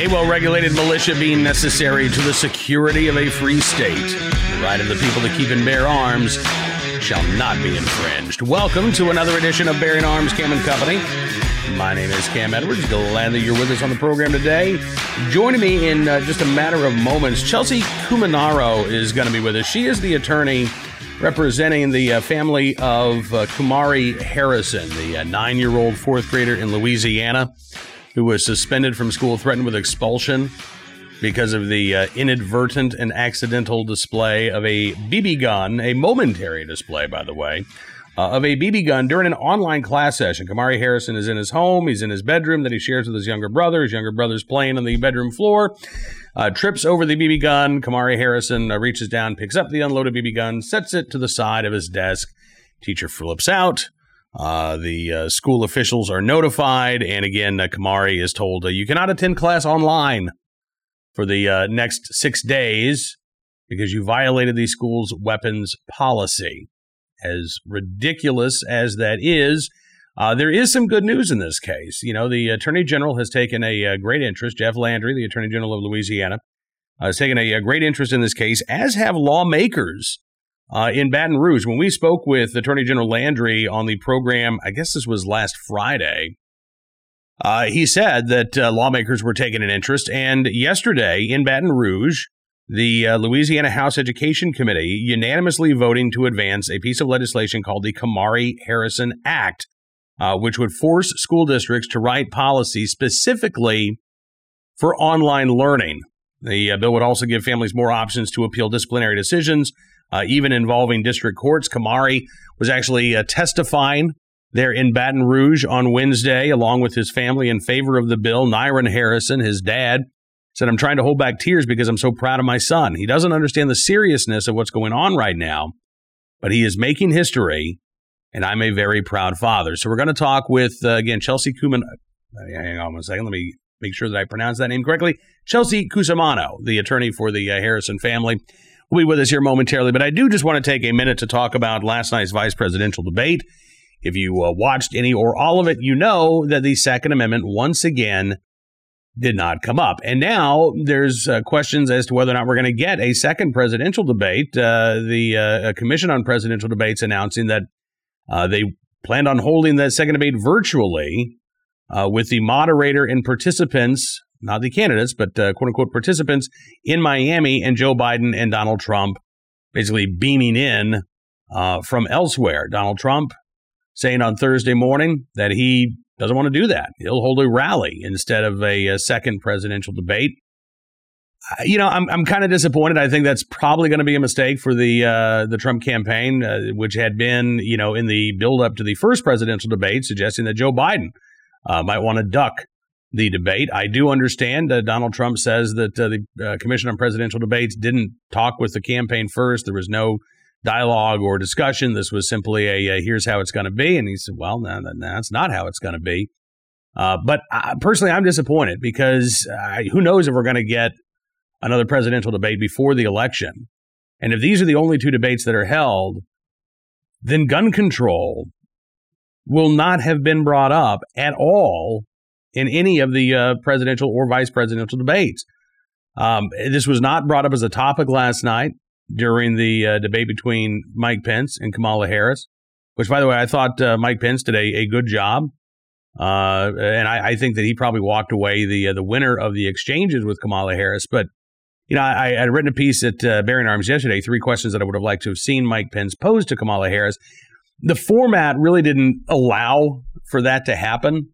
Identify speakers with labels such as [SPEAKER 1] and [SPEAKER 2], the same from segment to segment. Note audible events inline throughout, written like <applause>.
[SPEAKER 1] A well regulated militia being necessary to the security of a free state. The right of the people to keep and bear arms shall not be infringed. Welcome to another edition of Bearing Arms Cam and Company. My name is Cam Edwards. Glad that you're with us on the program today. Joining me in uh, just a matter of moments, Chelsea Cuminaro is going to be with us. She is the attorney representing the uh, family of uh, Kamari Harrison, the uh, nine year old fourth grader in Louisiana who was suspended from school, threatened with expulsion because of the uh, inadvertent and accidental display of a BB gun, a momentary display, by the way, uh, of a BB gun during an online class session. Kamari Harrison is in his home. He's in his bedroom that he shares with his younger brother. His younger brother's playing on the bedroom floor, uh, trips over the BB gun. Kamari Harrison uh, reaches down, picks up the unloaded BB gun, sets it to the side of his desk. Teacher flips out. Uh, the uh, school officials are notified, and again, uh, Kamari is told uh, you cannot attend class online for the uh, next six days because you violated the school's weapons policy. As ridiculous as that is, uh, there is some good news in this case. You know, the Attorney General has taken a, great interest. Jeff Landry, the Attorney General of Louisiana, has taken a, a great interest in this case, as have lawmakers uh, in Baton Rouge. When we spoke with Attorney General Landry on the program, I guess this was last Friday, uh, he said that uh, lawmakers were taking an interest. And yesterday in Baton Rouge, the uh, Louisiana House Education Committee unanimously voting to advance a piece of legislation called the Kamari Harrison Act, uh, which would force school districts to write policy specifically for online learning. The uh, bill would also give families more options to appeal disciplinary decisions uh, even involving district courts. Kamari was actually uh, testifying there in Baton Rouge on Wednesday, along with his family, in favor of the bill. Nyron Harrison, his dad, said, I'm trying to hold back tears because I'm so proud of my son. He doesn't understand the seriousness of what's going on right now, but he is making history, and I'm a very proud father. So we're going to talk with, uh, again, Chelsea Kuman. Uh, hang on one second. Let me make sure that I pronounce that name correctly. Chelsea Cusimano, the attorney for the uh, Harrison family will be with us here momentarily. But I do just want to take a minute to talk about last night's vice presidential debate. If you uh, watched any or all of it, you know that the Second Amendment once again did not come up. And now there's uh, questions as to whether or not we're going to get a second presidential debate. Uh, the uh, Commission on Presidential Debates announcing that uh, they planned on holding that second debate virtually uh, with the moderator and participants not the candidates, but uh, quote unquote participants in Miami, and Joe Biden and Donald Trump basically beaming in uh, from elsewhere. Donald Trump saying on Thursday morning that he doesn't want to do that. He'll hold a rally instead of a, a second presidential debate. You know, I'm I'm kind of disappointed. I think that's probably going to be a mistake for the uh, the Trump campaign, uh, which had been, you know, in the build up to the first presidential debate, suggesting that Joe Biden uh, might want to duck the debate. I do understand Donald Trump says that uh, the uh, Commission on Presidential Debates didn't talk with the campaign first. There was no dialogue or discussion. This was simply a, here's how it's going to be. And he said, well, no, no, that's not how it's going to be. Uh, but uh, personally, I'm disappointed because who knows if we're going to get another presidential debate before the election. And if these are the only two debates that are held, then gun control will not have been brought up at all in any of the uh, presidential or vice presidential debates. Um, this was not brought up as a topic last night during the uh, debate between Mike Pence and Kamala Harris, which, by the way, I thought uh, Mike Pence did a, a good job. Uh, and I, I, think that he probably walked away the uh, the winner of the exchanges with Kamala Harris. But you know, I, I had written a piece at uh, Bearing Arms yesterday, three questions that I would have liked to have seen Mike Pence pose to Kamala Harris. The format really didn't allow for that to happen.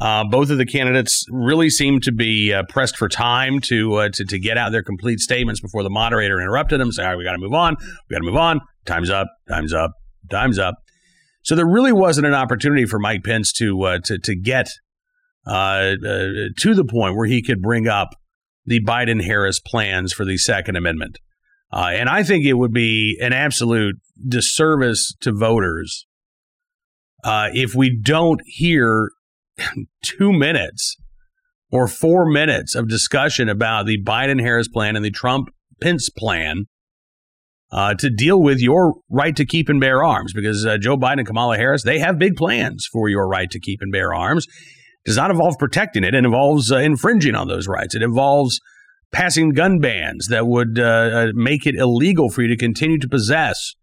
[SPEAKER 1] Uh, both of the candidates really seemed to be uh, pressed for time to, uh, to to get out their complete statements before the moderator interrupted them. Say, "All right, we got to move on. We got to move on. Time's up. Time's up. Time's up." So there really wasn't an opportunity for Mike Pence to uh, to to get uh, uh, to the point where he could bring up the Biden Harris plans for the Second Amendment. and I think it would be an absolute disservice to voters if we don't hear <laughs> two minutes or four minutes of discussion about the Biden Harris plan and the Trump Pence plan uh, to deal with your right to keep and bear arms because uh, Joe Biden and Kamala Harris, they have big plans for your right to keep and bear arms. does not involve protecting it. It involves uh, infringing on those rights. It involves passing gun bans that would uh, uh, make it illegal for you to continue to possess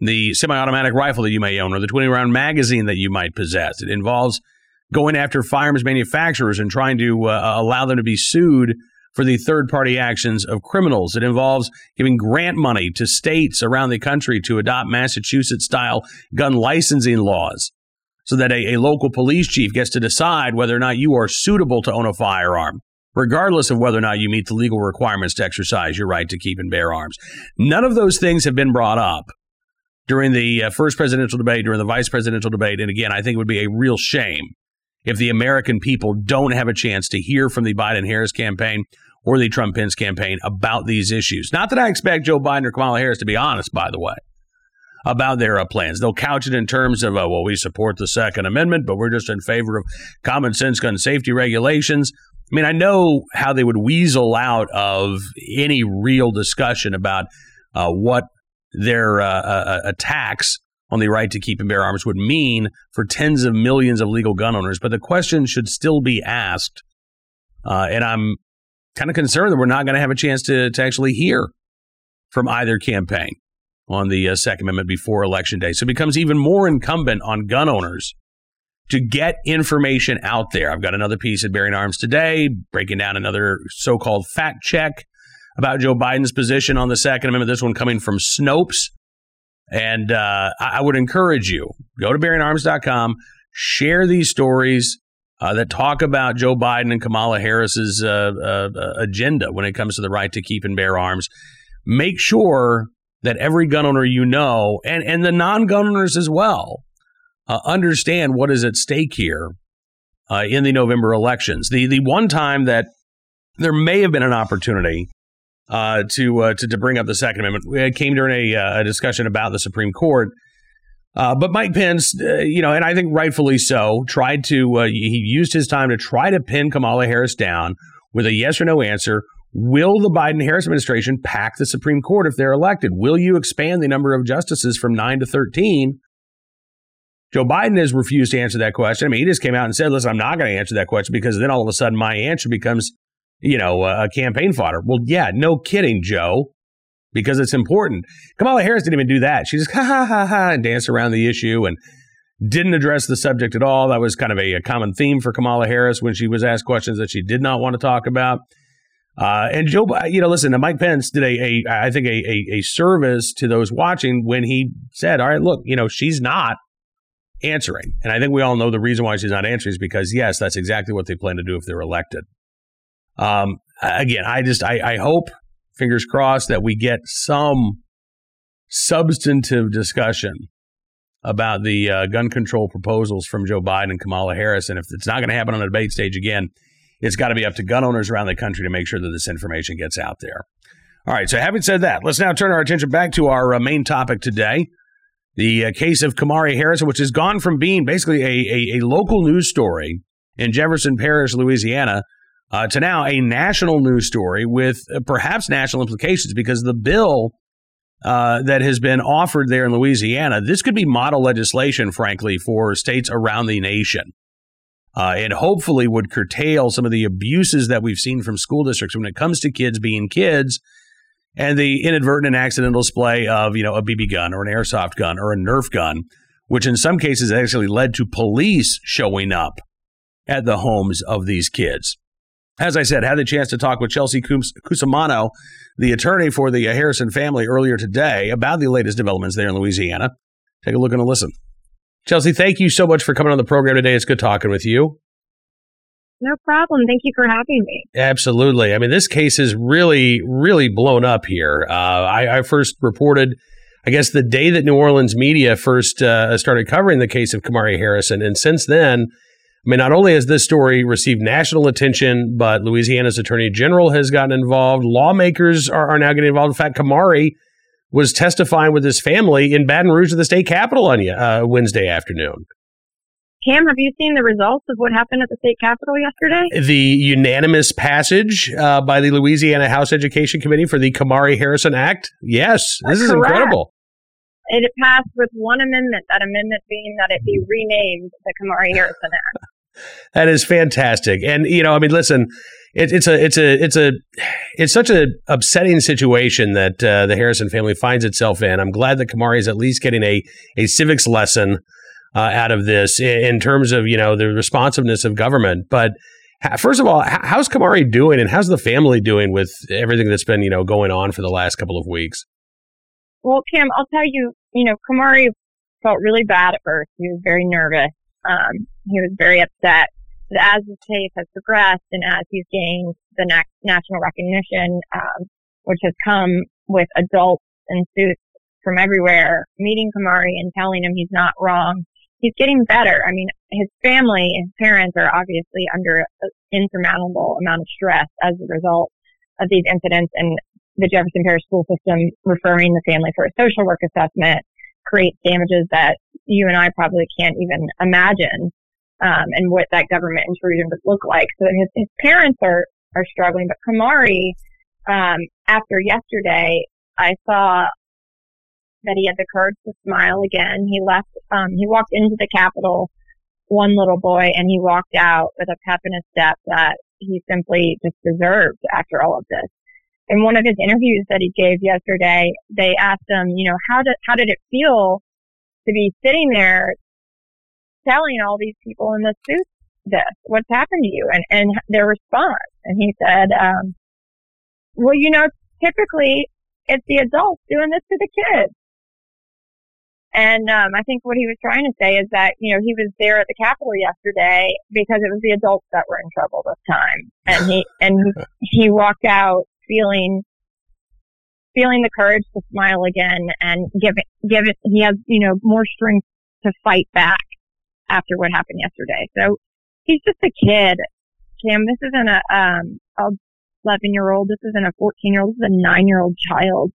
[SPEAKER 1] the semi automatic rifle that you may own or the 20 round magazine that you might possess. It involves going after firearms manufacturers and trying to uh, allow them to be sued for the third party actions of criminals. It involves giving grant money to states around the country to adopt Massachusetts style gun licensing laws so that a, a, local police chief gets to decide whether or not you are suitable to own a firearm, regardless of whether or not you meet the legal requirements to exercise your right to keep and bear arms. None of those things have been brought up during the uh, first presidential debate, during the vice presidential debate. And again, I think it would be a real shame if the American people don't have a chance to hear from the Biden Harris campaign or the Trump Pence campaign about these issues. Not that I expect Joe Biden or Kamala Harris to be honest, by the way, about their uh, plans. They'll couch it in terms of, uh, well, we support the Second Amendment, but we're just in favor of common sense gun safety regulations. I mean, I know how they would weasel out of any real discussion about uh, what their uh, uh, uh, attacks on the right to keep and bear arms would mean for tens of millions of legal gun owners. But the question should still be asked. Uh, and I'm kind of concerned that we're not going to have a chance to, to actually hear from either campaign on the uh, Second Amendment before Election Day. So it becomes even more incumbent on gun owners to get information out there. I've got another piece at Bearing Arms today, breaking down another so called fact check about Joe Biden's position on the Second Amendment. This one coming from Snopes. And uh, I would encourage you go to bearingarms.com, share these stories uh, that talk about Joe Biden and Kamala Harris's uh, uh, uh, agenda when it comes to the right to keep and bear arms. Make sure that every gun owner you know, and and the non-gun owners as well, uh, understand what is at stake here in the November elections. The the one time that there may have been an opportunity uh, to, uh, to to bring up the Second Amendment. It came during a, uh, a discussion about the Supreme Court. Uh, but Mike Pence, uh, you know, and I think rightfully so, tried to uh, he used his time to try to pin Kamala Harris down with a yes or no answer. Will the Biden Harris administration pack the Supreme Court if they're elected? Will you expand the number of justices from nine to thirteen? Joe Biden has refused to answer that question. I mean, he just came out and said, "Listen, I'm not going to answer that question because then all of a sudden my answer becomes you know, a campaign fodder. Well, yeah, no kidding, Joe, because it's important. Kamala Harris didn't even do that. She just ha ha ha ha and danced around the issue and didn't address the subject at all. That was kind of a, a common theme for Kamala Harris when she was asked questions that she did not want to talk about. Uh, and Joe, you know, listen, Mike Pence did a, a I think a, a, a service to those watching when he said, "All right, look, you know, she's not answering," and I think we all know the reason why she's not answering is because yes, that's exactly what they plan to do if they're elected. Um, again, I just I, I hope, fingers crossed, that we get some substantive discussion about the uh, gun control proposals from Joe Biden and Kamala Harris. And if it's not going to happen on the debate stage again, it's got to be up to gun owners around the country to make sure that this information gets out there. All right. So, having said that, let's now turn our attention back to our uh, main topic today the uh, case of Kamari Harris, which has gone from being basically a, a, a local news story in Jefferson Parish, Louisiana, uh, to now a national news story with uh, perhaps national implications because the bill uh, that has been offered there in Louisiana, this could be model legislation, frankly, for states around the nation. Uh, and hopefully would curtail some of the abuses that we've seen from school districts when it comes to kids being kids and the inadvertent and accidental display of, you know, a BB gun or an airsoft gun or a Nerf gun, which in some cases actually led to police showing up at the homes of these kids as I said, had the chance to talk with Chelsea Cusimano, the attorney for the Harrison family, earlier today about the latest developments there in Louisiana. Take a look and a listen. Chelsea, thank you so much for coming on the program today. It's good talking with you.
[SPEAKER 2] No problem. Thank you for having me.
[SPEAKER 1] Absolutely. I mean, this case is really, really blown up here. Uh, I, I, first reported, I guess, the day that New Orleans media first uh, started covering the case of Kamari Harrison. And since then, I mean, not only has this story received national attention, but Louisiana's Attorney General has gotten involved. Lawmakers are, are now getting involved. In fact, Kamari was testifying with his family in Baton Rouge at the state capitol on uh, Wednesday afternoon.
[SPEAKER 2] Cam, have you seen the results of what happened at the state capitol yesterday?
[SPEAKER 1] The unanimous passage uh, by the Louisiana House Education Committee for the Kamari Harrison Act. Yes, this is correct. incredible.
[SPEAKER 2] It passed with one amendment, that amendment being that it be renamed the Kamari Harrison Act.
[SPEAKER 1] That is fantastic. And you know, I mean, listen, it, it's a it's a it's a it's such an upsetting situation that uh, the Harrison family finds itself in. I'm glad that Kamari is at least getting a a civics lesson uh, out of this in, in, terms of you know the responsiveness of government. But first of all, how's Kamari doing, and how's the family doing with everything that's been you know going on for the last couple of weeks?
[SPEAKER 2] Well, Kim, I'll tell you, you know, Kamari felt really bad at first. He was very nervous. Um, he was very upset. But as the case has progressed and as he's gained the next national recognition, um, which has come with adults in suits from everywhere meeting Kamari and telling him he's not wrong, he's getting better. I mean, his family, his parents are obviously under an insurmountable amount of stress as a result of these incidents and the Jefferson Parish school system referring the family for a social work assessment creates damages that you and I probably can't even imagine, um, and what that government intrusion would look like. So his, his parents are, are struggling, but Kamari, um, after yesterday, I saw that he had the courage to smile again. He left, um, he walked into the Capitol, one little boy, and he walked out with a pep in his step that he simply just deserved after all of this. In one of his interviews that he gave yesterday, they asked him, you know, how did, how did it feel to be sitting there telling all these people in the suits this, what's happened to you? And, and their response. And he said, um, well, you know, typically it's the adults doing this to the kids. And um, I think what he was trying to say is that you know he was there at the Capitol yesterday because it was the adults that were in trouble this time, and he and he walked out feeling feeling the courage to smile again and give it give it. He has you know more strength to fight back after what happened yesterday. So he's just a kid. Kim, this isn't a um a 11 year old. This isn't a 14 year old. This is a nine year old child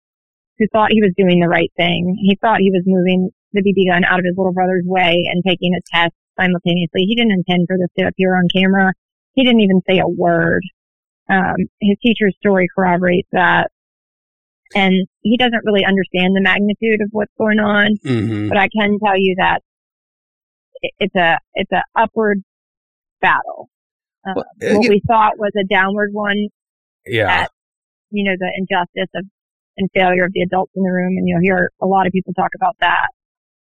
[SPEAKER 2] who thought he was doing the right thing. He thought he was moving the BB gun out of his little brother's way and taking a test simultaneously. He didn't intend for this to appear on camera. He didn't even say a word. Um, his teacher's story corroborates that. And he doesn't really understand the magnitude of what's going on, mm-hmm. but I can tell you that it's a, it's a upward battle. Uh, well, what yeah. we thought was a downward one.
[SPEAKER 1] Yeah. At,
[SPEAKER 2] you know, the injustice of and failure of the adults in the room. And you'll hear a lot of people talk about that.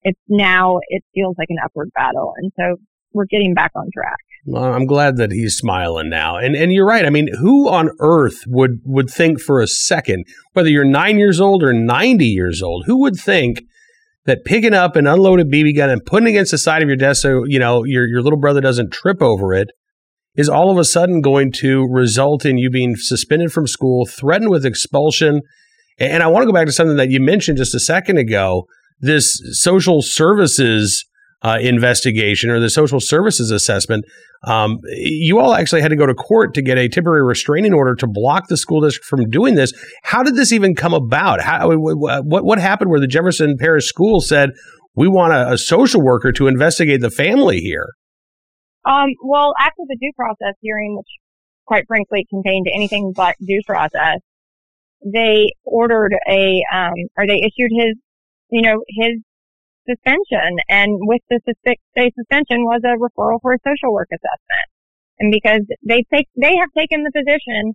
[SPEAKER 2] It's now, it feels like an upward battle. And so we're getting back on track.
[SPEAKER 1] Well, I'm glad that he's smiling now. And and you're right. I mean, who on earth would would think for a second, whether you're 9 years old or 90 years old, who would think that picking up an unloaded BB gun and putting it against the side of your desk so, you know, your your little brother doesn't trip over it is all of a sudden going to result in you being suspended from school, threatened with expulsion, and I want to go back to something that you mentioned just a second ago this social services uh, investigation or the social services assessment. Um, you all actually had to go to court to get a temporary restraining order to block the school district from doing this. How did this even come about? How, what, what happened where the Jefferson Parish School said, we want a, a social worker to investigate the family here?
[SPEAKER 2] Um, well, after the due process hearing, which quite frankly contained anything but due process, they ordered a, um, or they issued his, you know, his suspension. And with the six day suspension was a referral for a social work assessment. And because they take, they have taken the position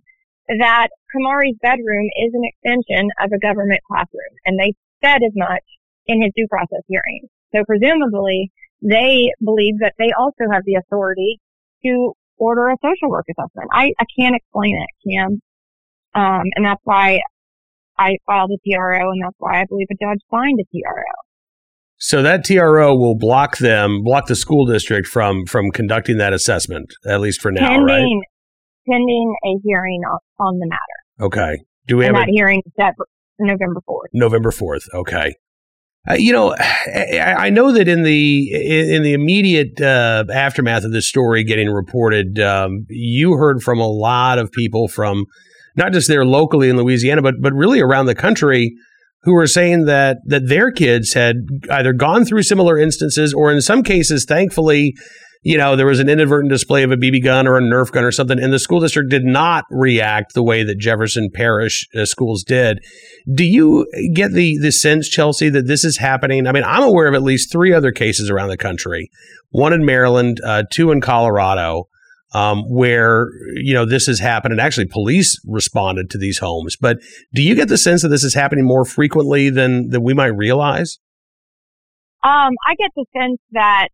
[SPEAKER 2] that Kamari's bedroom is an extension of a government classroom. And they said as much in his due process hearing. So presumably they believe that they also have the authority to order a social work assessment. I, I can't explain it, Kim. Um, and that's why I filed a TRO and that's why I believe a judge signed a TRO.
[SPEAKER 1] So that TRO will block them, block the school district from from conducting that assessment, at least for now,
[SPEAKER 2] pending,
[SPEAKER 1] right?
[SPEAKER 2] Pending a hearing on, on the matter.
[SPEAKER 1] Okay. Do we
[SPEAKER 2] and
[SPEAKER 1] have
[SPEAKER 2] that a, hearing set November fourth?
[SPEAKER 1] November fourth. Okay. Uh, you know, <sighs> I, I, know that in the in the immediate uh, aftermath of this story getting reported, um, you heard from a lot of people from not just there locally in Louisiana, but but really around the country who were saying that that their kids had either gone through similar instances or in some cases, thankfully, you know, there was an inadvertent display of a BB gun or a Nerf gun or something, and the school district did not react the way that Jefferson Parish uh, schools did. Do you get the the sense, Chelsea, that this is happening? I mean, I'm aware of at least three other cases around the country, one in Maryland, uh, two in Colorado. Um, where you know this has happened, and actually police responded to these homes. But do you get the sense that this is happening more frequently than than we might realize?
[SPEAKER 2] Um, I get the sense that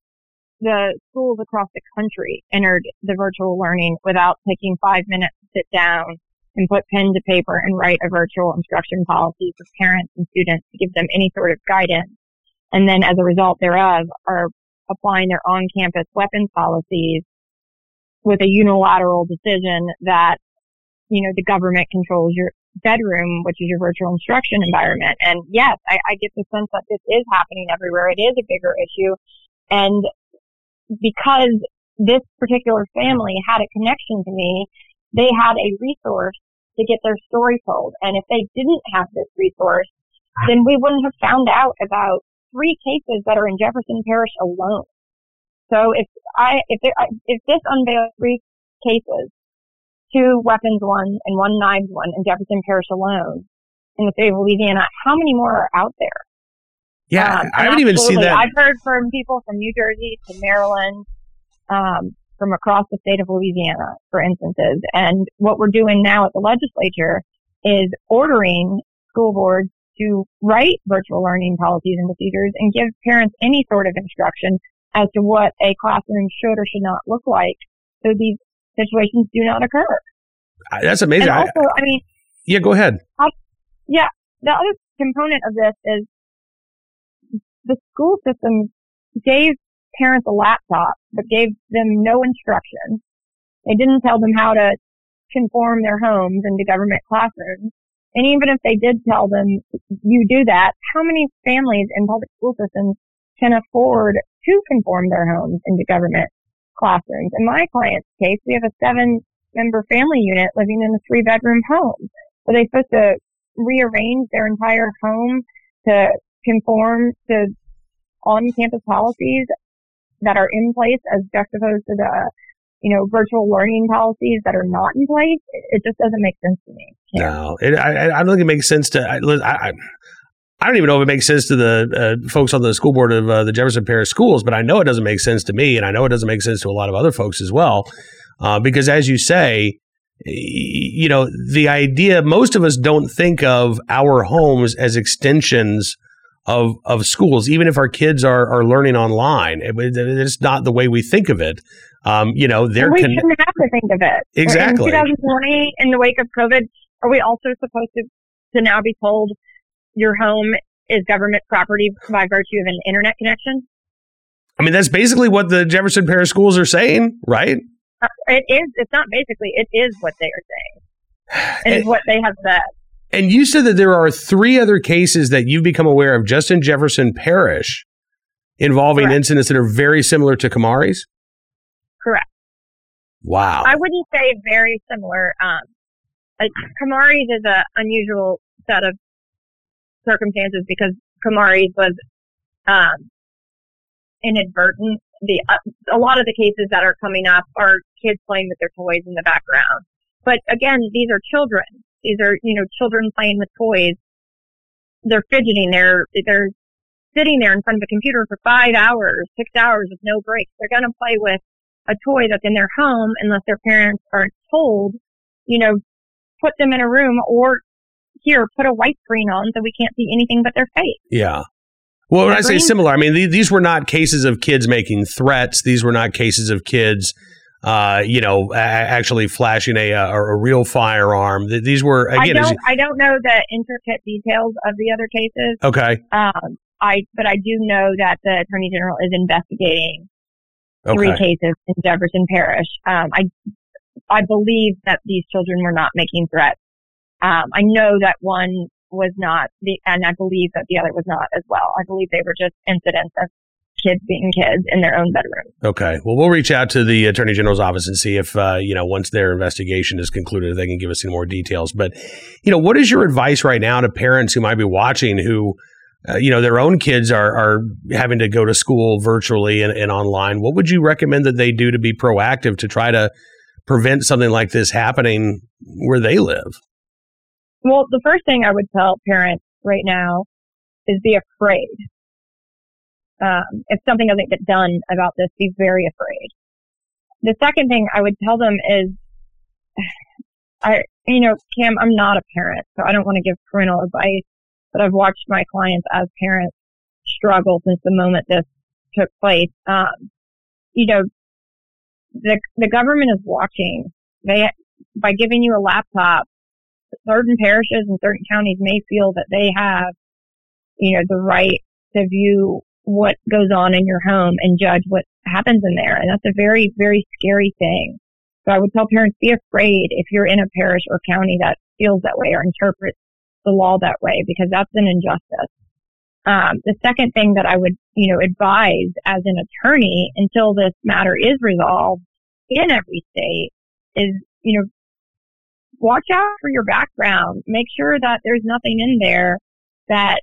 [SPEAKER 2] the schools across the country entered the virtual learning without taking five minutes to sit down and put pen to paper and write a virtual instruction policy for parents and students to give them any sort of guidance. And then as a result thereof are applying their on-campus weapons policies with a unilateral decision that, you know, the government controls your bedroom, which is your virtual instruction environment. And yes, I, I get the sense that this is happening everywhere. It is a bigger issue. And because this particular family had a connection to me, they had a resource to get their story told. And if they didn't have this resource, then we wouldn't have found out about three cases that are in Jefferson Parish alone. So if I, if there, if this unveils three cases two weapons one and one knives one in Jefferson Parish alone in the state of Louisiana. How many more are out there?
[SPEAKER 1] Yeah, um, I haven't even seen that.
[SPEAKER 2] I've heard from people from New Jersey to Maryland, um, from across the state of Louisiana, for instances. And what we're doing now at the legislature is ordering school boards to write virtual learning policies and procedures and give parents any sort of instruction as to what a classroom should or should not look like so these situations do not occur.
[SPEAKER 1] That's amazing.
[SPEAKER 2] And also, I, I mean,
[SPEAKER 1] yeah, go ahead.
[SPEAKER 2] I, yeah, the other component of this is the school system gave parents a laptop, but gave them no instruction. They didn't tell them how to conform their homes into government classrooms. And even if they did tell them, you do that, how many families in public school systems can afford to conform their homes into government classrooms. In my client's case, we have a seven member family unit living in a three bedroom home. Are they supposed to rearrange their entire home to conform to on campus policies that are in place as juxtaposed to the you know, virtual learning policies that are not in place, it, just doesn't make sense to me.
[SPEAKER 1] No, it, I, I, don't think it makes sense to. I, I, I don't even know if it makes sense to the uh, folks on the school board of uh, the Jefferson Parish Schools, but I know it doesn't make sense to me, and I know it doesn't make sense to a lot of other folks as well. Uh, because as you say, you know, the idea most of us don't think of our homes as extensions of of schools, even if our kids are are learning online. It, it's not the way we think of it. Um, you know,
[SPEAKER 2] there we con- shouldn't have to think of it.
[SPEAKER 1] Exactly.
[SPEAKER 2] In 2020, in the wake of COVID, are we also supposed to to now be told your home is government property by virtue of an internet connection?
[SPEAKER 1] I mean, that's basically what the Jefferson Parish schools are saying, right?
[SPEAKER 2] Uh, it is. It's not basically. It is what they are saying. It and, is what they have said.
[SPEAKER 1] And you said that there are three other cases that you've become aware of just in Jefferson Parish involving Correct. incidents that are very similar to Kamari's?
[SPEAKER 2] Correct.
[SPEAKER 1] Wow.
[SPEAKER 2] I wouldn't say very similar. Um, Kamari's is an unusual set of circumstances because Kamari's was um, inadvertent. The uh, a lot of the cases that are coming up are kids playing with their toys in the background. But again, these are children. These are you know children playing with toys. They're fidgeting. They're they're sitting there in front of a computer for five hours, six hours with no breaks. They're going to play with a toy that's in their home unless their parents are told, you know, put them in a room or here, put a white screen on so we can't see anything but their face.
[SPEAKER 1] Yeah. Well, when I say similar, I mean these were not cases of kids making threats. These were not cases of kids, uh, you know, a- actually flashing a, a, a real firearm. These were again.
[SPEAKER 2] I don't, I don't know the intricate details of the other cases.
[SPEAKER 1] Okay.
[SPEAKER 2] Um, I but I do know that the attorney general is investigating okay. three cases in Jefferson Parish. Um, I I believe that these children were not making threats um, I know that one was not the, and I believe that the other was not as well. I believe they were just incidents of kids being kids in their own bedroom.
[SPEAKER 1] Okay. Well, we'll reach out to the Attorney General's office and see if, uh, you know, once their investigation is concluded, they can give us any more details. But, you know, what is your advice right now to parents who might be watching who, uh, you know, their own kids are are having to go to school virtually and, and online. What would you recommend that they do to be proactive to try to prevent something like this happening where they live?
[SPEAKER 2] Well, the first thing I would tell parents right now is be afraid. Um, if something doesn't get done about this, be very afraid. The second thing I would tell them is, <sighs> I, you know, Cam, I'm not a parent, so I don't want to give parental advice, but I've watched my clients as parents struggle since the moment this took place. Um, you know, the the government is watching. They by giving you a laptop, certain parishes and certain counties may feel that they have, you know, the right to view what goes on in your home and judge what happens in there. And that's a very, very scary thing. So I would tell parents be afraid if you're in a parish or county that feels that way or interprets the law that way because that's an injustice. Um, the second thing that I would, you know, advise as an attorney until this matter is resolved in every state is, you know, watch out for your background. Make sure that there's nothing in there that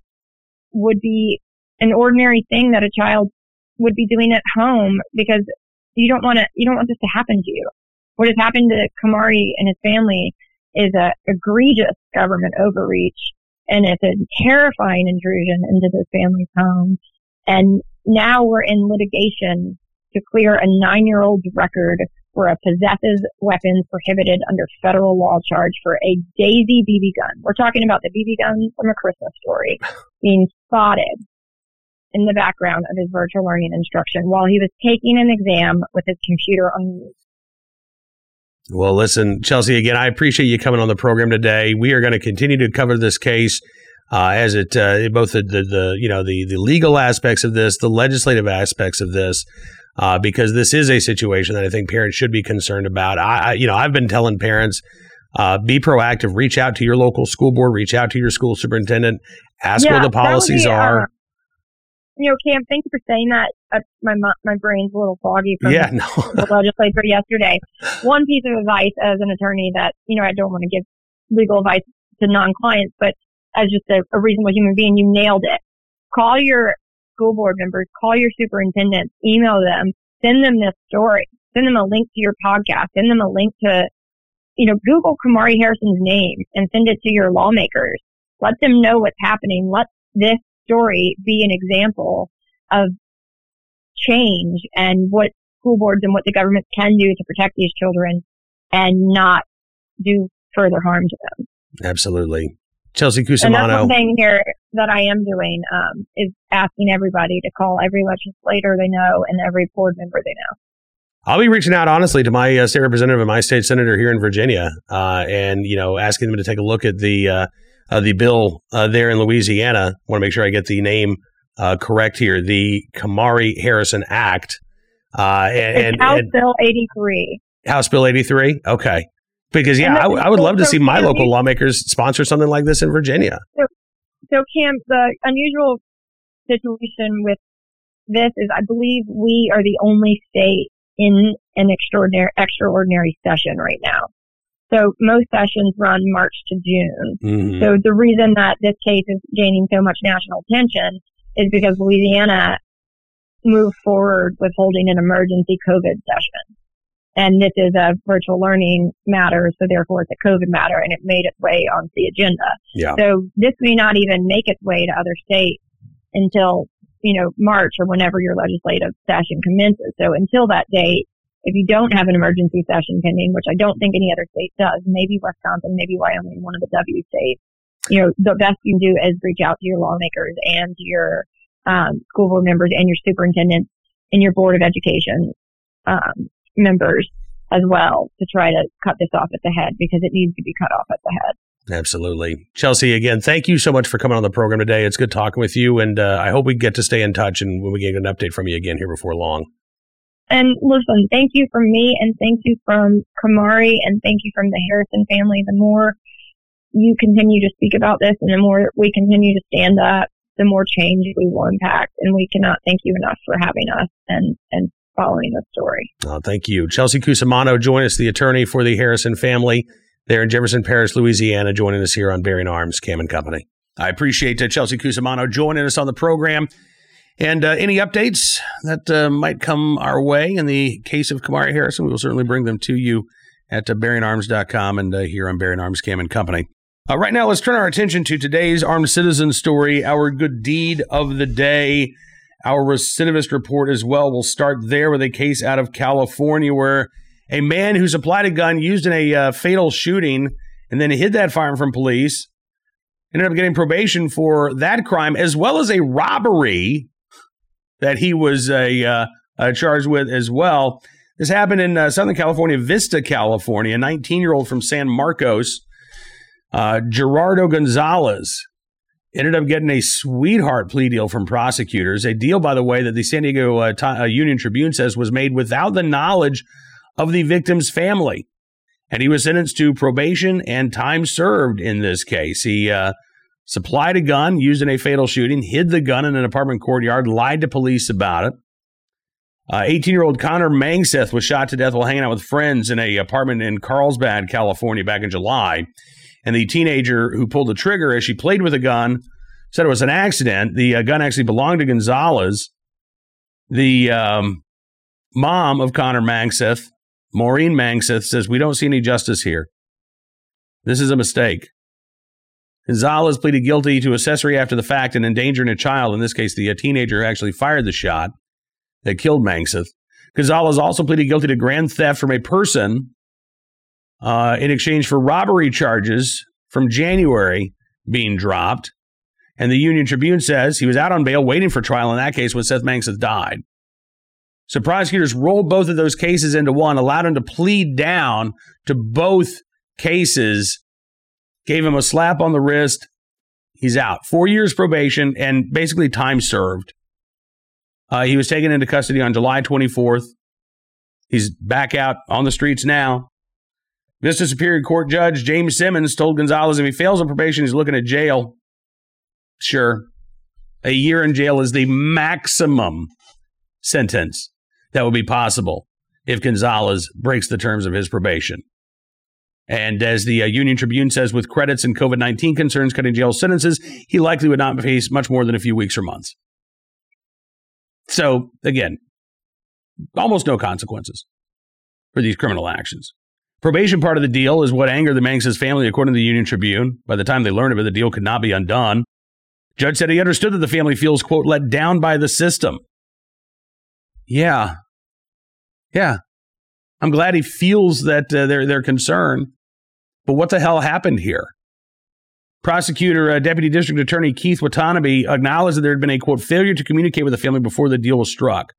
[SPEAKER 2] would be an ordinary thing that a child would be doing at home because you don't want to, you don't want this to happen to you. What has happened to Kamari and his family is a egregious government overreach and it's a terrifying intrusion into this family's home. And now we're in litigation to clear a nine year old's record for a possesses weapons prohibited under federal law charge for a Daisy BB gun. We're talking about the BB gun from a Christmas story <sighs> being spotted in the background of his virtual learning instruction while he was taking an exam with his computer on mute.
[SPEAKER 1] Well, listen, Chelsea, again, I appreciate you coming on the program today. We are going to continue to cover this case uh, as it uh, both the, the, the you know the the legal aspects of this, the legislative aspects of this, uh, because this is a situation that I think parents should be concerned about. I, I you know I've been telling parents. Uh, be proactive. Reach out to your local school board. Reach out to your school superintendent. Ask yeah, what the policies be, are. Uh,
[SPEAKER 2] you know, Cam, thank you for saying that. Uh, my my brain's a little foggy from
[SPEAKER 1] yeah, <laughs> no.
[SPEAKER 2] the legislature yesterday. One piece of advice as an attorney that you know I don't want to give legal advice to non-clients, but as just a, a reasonable human being, you nailed it. Call your school board members, call your superintendents, email them, send them this story, send them a link to your podcast, send them a link to, you know, Google Kamari Harrison's name and send it to your lawmakers. Let them know what's happening. Let this story be an example of change and what school boards and what the government can do to protect these children and not do further harm to them.
[SPEAKER 1] Absolutely. Chelsea Cusimano.
[SPEAKER 2] Another thing here that I am doing um, is asking everybody to call every legislator they know and every board member they know.
[SPEAKER 1] I'll be reaching out honestly to my uh, state representative and my state senator here in Virginia, uh, and you know, asking them to take a look at the uh, uh the bill uh, there in Louisiana. Want to make sure I get the name uh, correct here. The Kamari Harrison Act,
[SPEAKER 2] and, and, House and Bill eighty three.
[SPEAKER 1] House Bill eighty three. Okay, because yeah, I, I, would love to see my local lawmakers sponsor something like this in Virginia.
[SPEAKER 2] So, so Cam, the unusual situation with this is, I believe we are the only state in an extraordinary extraordinary session right now. So most sessions run March to June. Mm-hmm. So the reason that this case is gaining so much national attention is because Louisiana moved forward with holding an emergency COVID session. And this is a virtual learning matter, so therefore it's a COVID matter, and it made its way onto the agenda.
[SPEAKER 1] Yeah.
[SPEAKER 2] So this may not even make its way to other states until, you know, March or whenever your legislative session commences. So until that date, if you don't have an emergency session pending, which I don't think any other state does, maybe Wisconsin, maybe Wyoming, one of the W states, you know, the best you can do is reach out to your lawmakers and your um, school board members and your superintendents and your board of education um, members as well to try to cut this off at the head because it needs to be cut off at the head.
[SPEAKER 1] Absolutely. Chelsea, again, thank you so much for coming on the program today. It's good talking with you, and uh, I hope we get to stay in touch and we get an update from you again here before long.
[SPEAKER 2] And listen, thank you from me, and thank you from Kamari, and thank you from the Harrison family. The more you continue to speak about this, and the more we continue to stand up, the more change we will impact. And we cannot thank you enough for having us and, and following the story.
[SPEAKER 1] Oh, thank you. Chelsea Cusimano, join us, the attorney for the Harrison family there in Jefferson Parish, Louisiana, joining us here on Bearing Arms Cam and Company. I appreciate uh, Chelsea Cusimano joining us on the program. And uh, any updates that uh, might come our way in the case of Kamari Harrison, we will certainly bring them to you at uh, BearingArms.com and uh, here on Bearing Arms Cam and Company. Uh, right now, let's turn our attention to today's armed citizen story, our good deed of the day, our recidivist report as well. We'll start there with a case out of California where a man who supplied a gun used in a uh, fatal shooting and then hid that firearm from police ended up getting probation for that crime as well as a robbery that he was a uh, uh, charged with as well. This happened in uh, Southern California, Vista, California. A 19 year old from San Marcos, uh, Gerardo Gonzalez, ended up getting a sweetheart plea deal from prosecutors. A deal, by the way, that the San Diego uh, T- uh, Union Tribune says was made without the knowledge of the victim's family. And he was sentenced to probation and time served in this case. He uh, supplied a gun used in a fatal shooting, hid the gun in an apartment courtyard, lied to police about it. 18 uh, year old Connor Mangseth was shot to death while hanging out with friends in a apartment in Carlsbad, California, back in July. And the teenager who pulled the trigger as she played with a gun said it was an accident. The uh, gun actually belonged to Gonzalez. The um, mom of Connor Mangseth, Maureen Mangseth, says, We don't see any justice here. This is a mistake. Gonzalez pleaded guilty to accessory after the fact and endangering a child. In this case, the teenager actually fired the shot that killed Mangseth. Gonzalez also pleaded guilty to grand theft from a person uh, in exchange for robbery charges from January being dropped. And the Union Tribune says he was out on bail waiting for trial in that case when Seth Mangseth died. So prosecutors rolled both of those cases into one, allowed him to plead down to both cases gave him a slap on the wrist. He's out. Four years probation and basically time served. Uh, he was taken into custody on July 24th. He's back out on the streets now. Vista Superior Court Judge James Simmons told Gonzalez if he fails on probation, he's looking at jail. Sure. A year in jail is the maximum sentence that would be possible if Gonzalez breaks the terms of his probation. And as the uh, Union Tribune says, with credits and COVID 19 concerns cutting jail sentences, he likely would not face much more than a few weeks or months. So, again, almost no consequences for these criminal actions. Probation part of the deal is what angered the Manx family, according to the Union Tribune. By the time they learned of it, the deal could not be undone. Judge said he understood that the family feels, quote, let down by the system. Yeah. Yeah. I'm glad he feels that uh, they're, they're concerned. But what the hell happened here? Prosecutor, uh, Deputy District Attorney Keith Watanabe acknowledged that there had been a quote failure to communicate with the family before the deal was struck.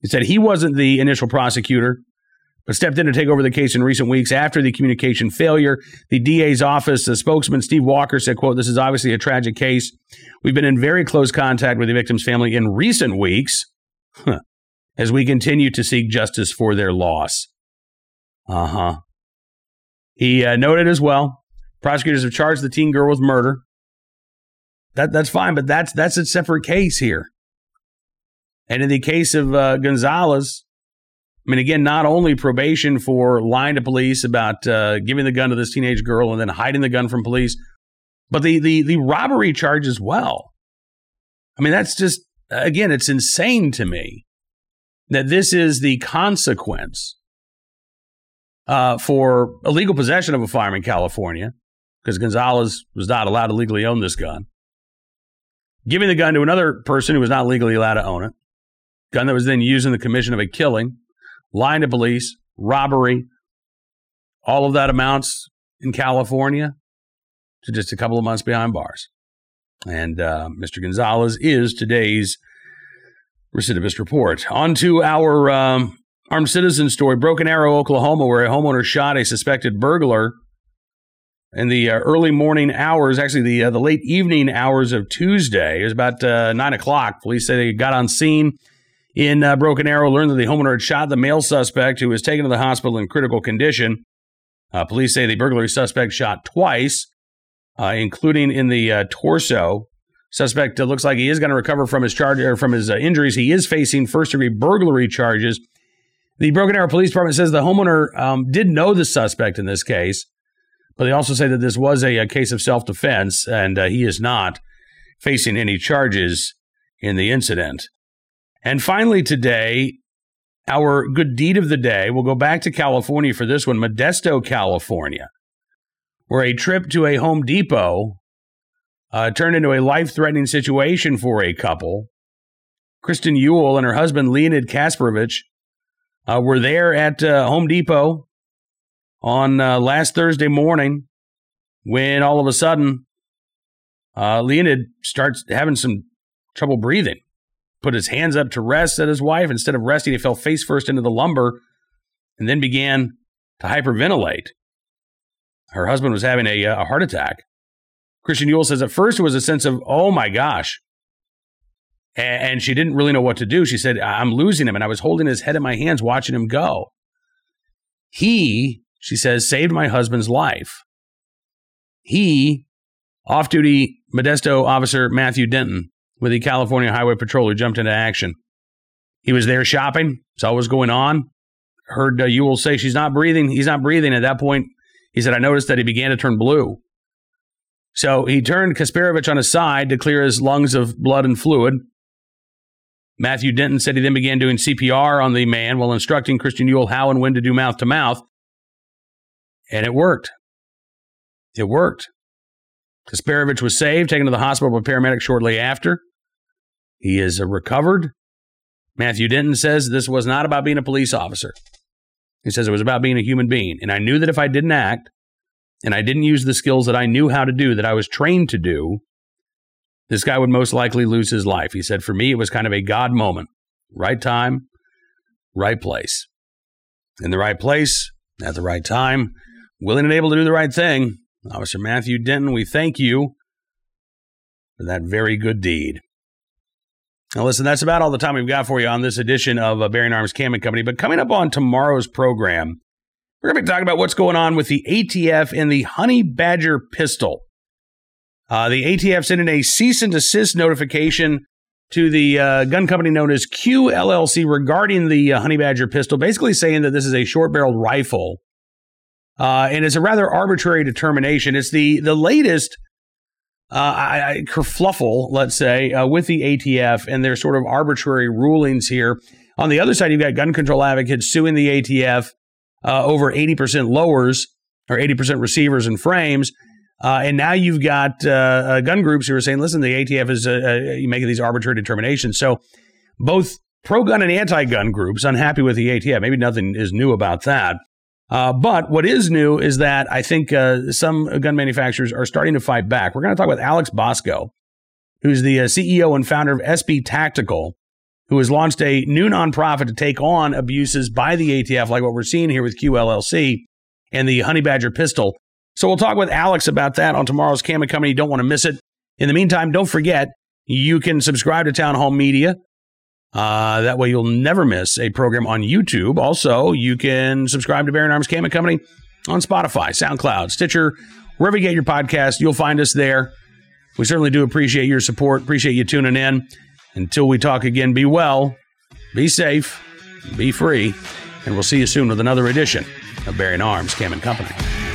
[SPEAKER 1] He said he wasn't the initial prosecutor, but stepped in to take over the case in recent weeks after the communication failure. The DA's office, the spokesman Steve Walker said, quote, this is obviously a tragic case. We've been in very close contact with the victim's family in recent weeks huh, as we continue to seek justice for their loss. Uh huh. He uh, noted as well, prosecutors have charged the teen girl with murder. That that's fine, but that's that's a separate case here. And in the case of uh, Gonzalez, I mean, again, not only probation for lying to police about uh, giving the gun to this teenage girl and then hiding the gun from police, but the the the robbery charge as well. I mean, that's just again, it's insane to me that this is the consequence uh, for illegal possession of a firearm in California, because Gonzalez was not allowed to legally own this gun. Giving the gun to another person who was not legally allowed to own it. Gun that was then used in the commission of a killing, lying to police, robbery. All of that amounts in California to just a couple of months behind bars. And uh, Mr. Gonzalez is today's recidivist report. On to our um, Armed citizen story Broken Arrow, Oklahoma, where a homeowner shot a suspected burglar in the uh, early morning hours, actually, the, uh, the late evening hours of Tuesday. It was about uh, 9 o'clock. Police say they got on scene in uh, Broken Arrow, learned that the homeowner had shot the male suspect who was taken to the hospital in critical condition. Uh, police say the burglary suspect shot twice, uh, including in the torso. Suspect looks like he is going to recover from his charge or from his injuries. He is facing first degree burglary charges the Broken Arrow Police Department says the homeowner um, did know the suspect in this case, But they also say that this was a, a case of self defense, and uh, he is not facing any charges in the incident. And finally, today, our good deed of the day, we'll go back to California for this one, Modesto, California, where a trip to a Home Depot uh, turned into a life threatening situation for a couple. Kristen Yule and her husband, Leonid Kasparovich, uh, were there at uh, Home Depot on uh, last Thursday morning when all of a sudden uh, Leonid starts having some trouble breathing. Put his hands up to rest at his wife. Instead of resting, he fell face first into the lumber and then began to hyperventilate. Her husband was having a, uh, a heart attack. Christian Yule says at first it was a sense of, oh my gosh. And she didn't really know what to do. She said, I'm losing him. And I was holding his head in my hands, watching him go. He, she says, saved my husband's life. He, off duty Modesto officer Matthew Denton with the California Highway Patrol, jumped into action. He was there shopping, saw what was going on. Heard uh, Yule say she's not breathing. He's not breathing. At that point, he said, I noticed that he began to turn blue. So he turned Kasparovich on his side to clear his lungs of blood and fluid. Matthew Denton said he then began doing CPR on the man while instructing Christian Yule how and when to do mouth to mouth. And it worked. It worked. Kasparovich was saved, taken to the hospital by paramedics shortly after. He is recovered. Matthew Denton says this was not about being a police officer. He says it was about being a human being. And I knew that if I didn't act, and I didn't use the skills that I knew how to do, that I was trained to do, this guy would most likely lose his life. He said, for me, it was kind of a God moment. Right time, right place. In the right place, at the right time, willing and able to do the right thing. Officer Matthew Denton, we thank you for that very good deed. Now, listen, that's about all the time we've got for you on this edition of uh, Bearing Arms Cam and Company. But coming up on tomorrow's program, we're going to be talking about what's going on with the ATF and the Honey Badger pistol. Uh, the ATF sent in a cease and desist notification to the uh, gun company known as QLLC regarding the uh, Honey Badger pistol, basically saying that this is a short barreled rifle. Uh, and it's a rather arbitrary determination. It's the, the latest uh, I, I, kerfluffle, let's say, uh, with the ATF and their sort of arbitrary rulings here. On the other side, you've got gun control advocates suing the ATF uh, over 80% lowers or 80% receivers and frames. Uh, and now you've got uh, gun groups who are saying, listen, the ATF is making these arbitrary determinations. So both pro gun and anti gun groups unhappy with the ATF. Maybe nothing is new about that. Uh, but what is new is that I think uh, some gun manufacturers are starting to fight back. We're going to talk with Alex Bosco, who's the uh, CEO and founder of SB Tactical who has launched a new nonprofit to take on abuses by the ATF, like what we're seeing here with QLLC and the Honey Badger pistol. So we'll talk with Alex about that on tomorrow's Cam and Company. Don't want to miss it. In the meantime, don't forget you can subscribe to Townhall Media. Uh, that way you'll never miss a program on YouTube. Also, you can subscribe to Bearing Arms Cam and Company on Spotify, SoundCloud, Stitcher, wherever you get your podcast. You'll find us there. We certainly do appreciate your support. Appreciate you tuning in. Until we talk again, be well, be safe, be free, and we'll see you soon with another edition of Bearing Arms Cam and Company.